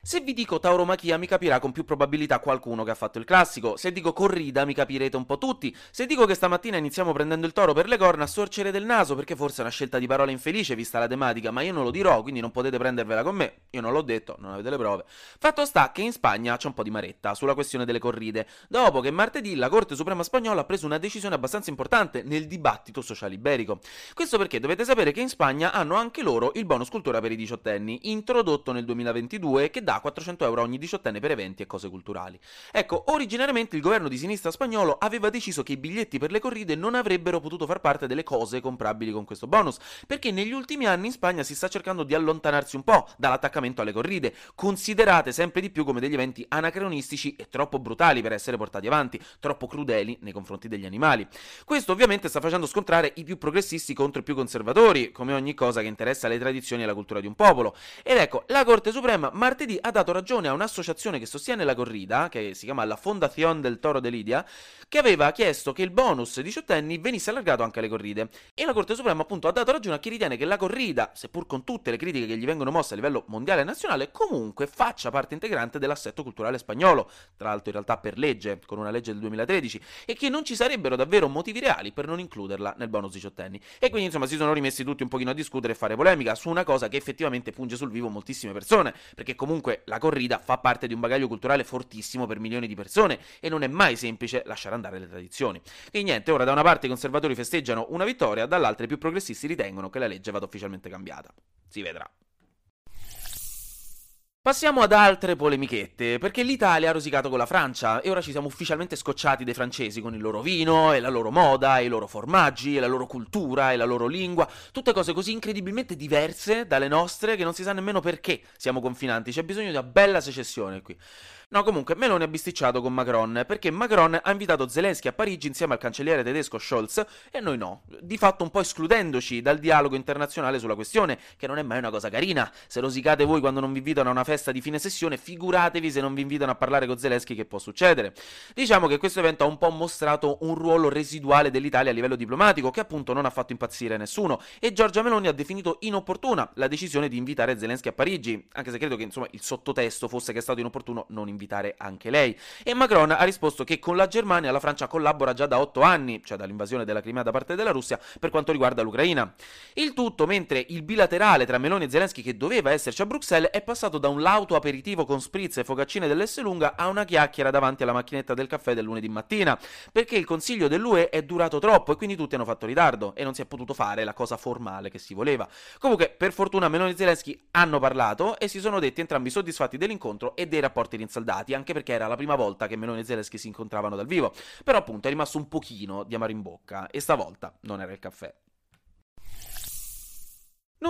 Se vi dico tauromachia mi capirà con più probabilità qualcuno che ha fatto il classico, se dico corrida mi capirete un po' tutti, se dico che stamattina iniziamo prendendo il toro per le corna sorcere del naso perché forse è una scelta di parola infelice vista la tematica, ma io non lo dirò, quindi non potete prendervela con me, io non l'ho detto, non avete le prove. Fatto sta che in Spagna c'è un po' di maretta sulla questione delle corride, dopo che martedì la Corte Suprema Spagnola ha preso una decisione abbastanza importante nel dibattito sociale iberico. Questo perché dovete sapere che in Spagna hanno anche loro il bonus cultura per i diciottenni, introdotto nel 2022 che dà 400 euro ogni diciottenne per eventi e cose culturali. Ecco, originariamente il governo di sinistra spagnolo aveva deciso che i biglietti per le corride non avrebbero potuto far parte delle cose comprabili con questo bonus, perché negli ultimi anni in Spagna si sta cercando di allontanarsi un po' dall'attaccamento alle corride, considerate sempre di più come degli eventi anacronistici e troppo brutali per essere portati avanti, troppo crudeli nei confronti degli animali. Questo ovviamente sta facendo scontrare i più progressisti contro i più conservatori, come ogni cosa che interessa le tradizioni e la cultura di un popolo. Ed ecco, la Corte Suprema martedì ha dato ragione a un'associazione che sostiene la corrida, che si chiama la Fondación del Toro de Lidia, che aveva chiesto che il bonus diciottenni venisse allargato anche alle corride. E la Corte Suprema appunto ha dato ragione a chi ritiene che la corrida, seppur con tutte le critiche che gli vengono mosse a livello mondiale e nazionale, comunque faccia parte integrante dell'assetto culturale spagnolo, tra l'altro in realtà per legge, con una legge del 2013, e che non ci sarebbero davvero motivi reali per non includerla nel bonus diciottenni. E quindi insomma si sono rimessi tutti un pochino a discutere e fare polemica su una cosa che effettivamente punge sul vivo moltissime persone, perché comunque la corrida fa parte di un bagaglio culturale fortissimo per milioni di persone e non è mai semplice lasciare andare le tradizioni. Quindi niente, ora da una parte i conservatori festeggiano una vittoria, dall'altra i più progressisti ritengono che la legge vada ufficialmente cambiata. Si vedrà. Passiamo ad altre polemichette, perché l'Italia ha rosicato con la Francia e ora ci siamo ufficialmente scocciati dai francesi con il loro vino e la loro moda, e i loro formaggi, e la loro cultura, e la loro lingua, tutte cose così incredibilmente diverse dalle nostre che non si sa nemmeno perché siamo confinanti, c'è bisogno di una bella secessione qui. No, comunque, Meloni ha bisticciato con Macron, perché Macron ha invitato Zelensky a Parigi insieme al cancelliere tedesco Scholz e noi no, di fatto un po' escludendoci dal dialogo internazionale sulla questione, che non è mai una cosa carina. Se rosicate voi quando non vi invitano a una festa di fine sessione, figuratevi se non vi invitano a parlare con Zelensky che può succedere. Diciamo che questo evento ha un po' mostrato un ruolo residuale dell'Italia a livello diplomatico, che appunto non ha fatto impazzire nessuno, e Giorgia Meloni ha definito inopportuna la decisione di invitare Zelensky a Parigi, anche se credo che insomma il sottotesto fosse che è stato inopportuno non invitare anche lei. E Macron ha risposto che con la Germania la Francia collabora già da otto anni, cioè dall'invasione della Crimea da parte della Russia, per quanto riguarda l'Ucraina. Il tutto mentre il bilaterale tra Meloni e Zelensky, che doveva esserci a Bruxelles, è passato da un lauto aperitivo con spritz e focaccine dell'S lunga a una chiacchiera davanti alla macchinetta del caffè del lunedì mattina, perché il consiglio dell'UE è durato troppo e quindi tutti hanno fatto ritardo e non si è potuto fare la cosa formale che si voleva. Comunque, per fortuna Meloni e Zelensky hanno parlato e si sono detti entrambi soddisfatti dell'incontro e dei rapporti rinsaldati, anche perché era la prima volta che Meloni e Zelensky si incontravano dal vivo. Però appunto è rimasto un pochino di amaro in bocca e stavolta non era il caffè.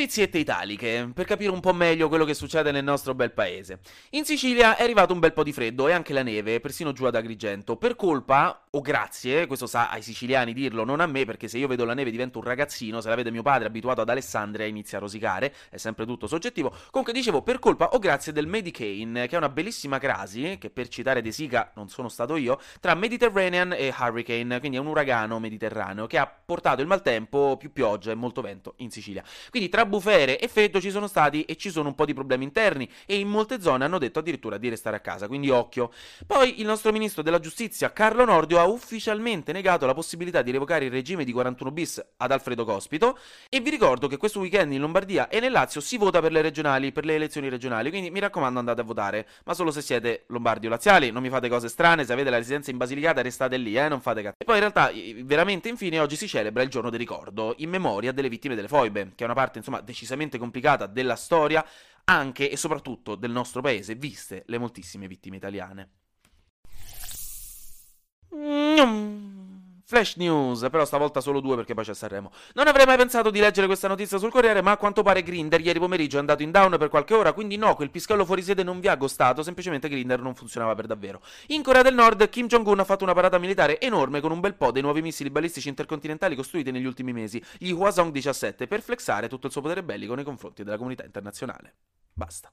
Notiziette italiche, per capire un po' meglio quello che succede nel nostro bel paese. In Sicilia è arrivato un bel po' di freddo e anche la neve, persino giù ad Agrigento, per colpa, o grazie, questo sa ai siciliani dirlo, non a me, perché se io vedo la neve divento un ragazzino, se la vede mio padre abituato ad Alessandria inizia a rosicare, è sempre tutto soggettivo. Comunque dicevo, per colpa o grazie del Medicaid, che è una bellissima crasi, che per citare De Sica non sono stato io, tra Mediterranean e Hurricane, quindi è un uragano mediterraneo, che ha portato il maltempo, più pioggia e molto vento in Sicilia. Quindi tra bufere e freddo ci sono stati e ci sono un po' di problemi interni e in molte zone hanno detto addirittura di restare a casa, quindi occhio. Poi il nostro ministro della giustizia Carlo Nordio ha ufficialmente negato la possibilità di revocare il regime di 41 bis ad Alfredo Cospito e vi ricordo che questo weekend in Lombardia e nel Lazio si vota per le regionali, per le elezioni regionali, quindi mi raccomando andate a votare, ma solo se siete lombardi o laziali, non mi fate cose strane, se avete la residenza in Basilicata restate lì, eh, non fate cazzo. E poi in realtà veramente infine oggi si celebra il giorno del ricordo in memoria delle vittime delle foibe, che è una parte insomma decisamente complicata della storia anche e soprattutto del nostro paese, viste le moltissime vittime italiane. Flash news, però stavolta solo due perché poi c'è Sanremo. Non avrei mai pensato di leggere questa notizia sul Corriere, ma a quanto pare Grinder ieri pomeriggio è andato in down per qualche ora, quindi no, quel piscallo fuori sede non vi ha gustato, semplicemente Grinder non funzionava per davvero. In Corea del Nord Kim Jong-un ha fatto una parata militare enorme con un bel po' dei nuovi missili balistici intercontinentali costruiti negli ultimi mesi, gli Hwasong 17, per flexare tutto il suo potere bellico nei confronti della comunità internazionale. Basta.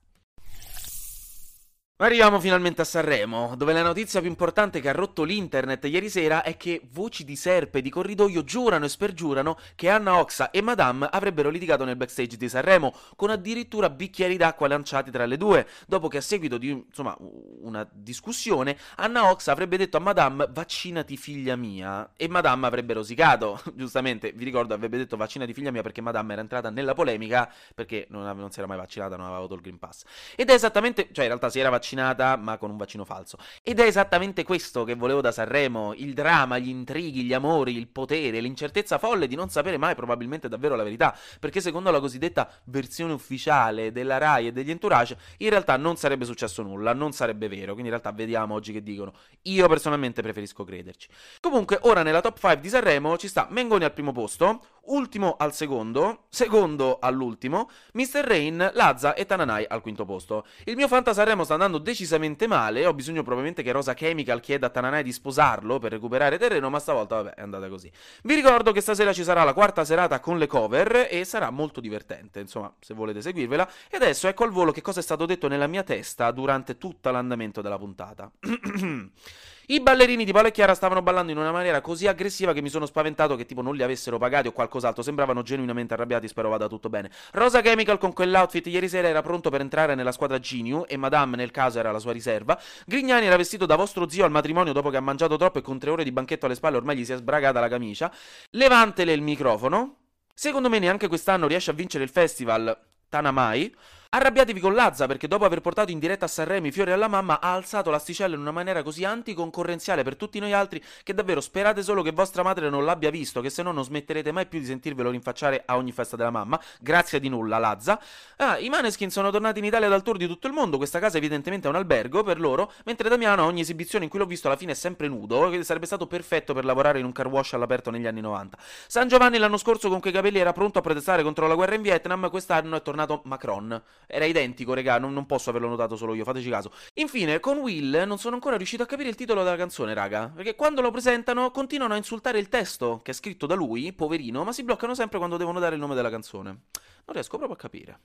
Arriviamo finalmente a Sanremo, dove la notizia più importante che ha rotto l'internet ieri sera è che voci di serpe di corridoio giurano e spergiurano che Anna Oxa e Madame avrebbero litigato nel backstage di Sanremo, con addirittura bicchieri d'acqua lanciati tra le due, dopo che a seguito di insomma, una discussione Anna Oxa avrebbe detto a Madame vaccinati figlia mia. E Madame avrebbe rosicato, giustamente. Vi ricordo avrebbe detto vaccinati figlia mia perché Madame era entrata nella polemica perché non, non si era mai vaccinata, non aveva avuto il Green Pass. Ed è esattamente, cioè in realtà si era vaccinata vaccinata ma con un vaccino falso. Ed è esattamente questo che volevo da Sanremo, il dramma, gli intrighi, gli amori, il potere, l'incertezza folle di non sapere mai probabilmente davvero la verità, perché secondo la cosiddetta versione ufficiale della RAI e degli entourage, in realtà non sarebbe successo nulla, non sarebbe vero, quindi in realtà vediamo oggi che dicono. Io personalmente preferisco crederci. Comunque, ora nella top 5 di Sanremo ci sta Mengoni al primo posto, ultimo al secondo, secondo all'ultimo, Mr. Rain, Lazza e Tananai al quinto posto. Il mio Fanta Sanremo sta andando decisamente male, ho bisogno probabilmente che Rosa Chemical chieda a Tananai di sposarlo per recuperare terreno, ma stavolta vabbè è andata così. Vi ricordo che stasera ci sarà la quarta serata con le cover e sarà molto divertente, insomma, se volete seguirvela. E adesso ecco al volo che cosa è stato detto nella mia testa durante tutto l'andamento della puntata. I ballerini di Paolo e Chiara stavano ballando in una maniera così aggressiva che mi sono spaventato che tipo non li avessero pagati o qualcos'altro. Sembravano genuinamente arrabbiati, spero vada tutto bene. Rosa Chemical con quell'outfit ieri sera era pronto per entrare nella squadra Geniu e Madame nel caso era la sua riserva. Grignani era vestito da vostro zio al matrimonio dopo che ha mangiato troppo e con tre ore di banchetto alle spalle ormai gli si è sbragata la camicia. Levantele il microfono. Secondo me neanche quest'anno riesce a vincere il festival Tanamai. Arrabbiatevi con Lazza perché dopo aver portato in diretta a Sanremo i fiori alla mamma ha alzato l'asticella in una maniera così anticoncorrenziale per tutti noi altri che davvero sperate solo che vostra madre non l'abbia visto, che se no non smetterete mai più di sentirvelo rinfacciare a ogni festa della mamma. Grazie di nulla, Lazza. Ah, i Maneskin sono tornati in Italia dal tour di tutto il mondo, questa casa evidentemente è un albergo per loro, mentre Damiano a ogni esibizione in cui l'ho visto alla fine è sempre nudo, che sarebbe stato perfetto per lavorare in un car wash all'aperto negli anni 90. San Giovanni l'anno scorso con quei capelli era pronto a protestare contro la guerra in Vietnam, quest'anno è tornato Macron. Era identico, regà, non, non, posso averlo notato solo io, fateci caso. Infine, con Will non sono ancora riuscito a capire il titolo della canzone, raga, perché quando lo presentano continuano a insultare il testo, che è scritto da lui, poverino, ma si bloccano sempre quando devono dare il nome della canzone. Non riesco proprio a capire.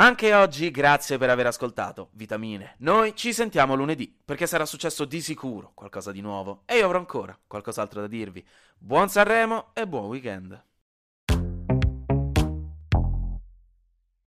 Anche oggi grazie per aver ascoltato Vitamine. Noi ci sentiamo lunedì, perché sarà successo di sicuro qualcosa di nuovo e io avrò ancora qualcos'altro da dirvi. Buon Sanremo e buon weekend.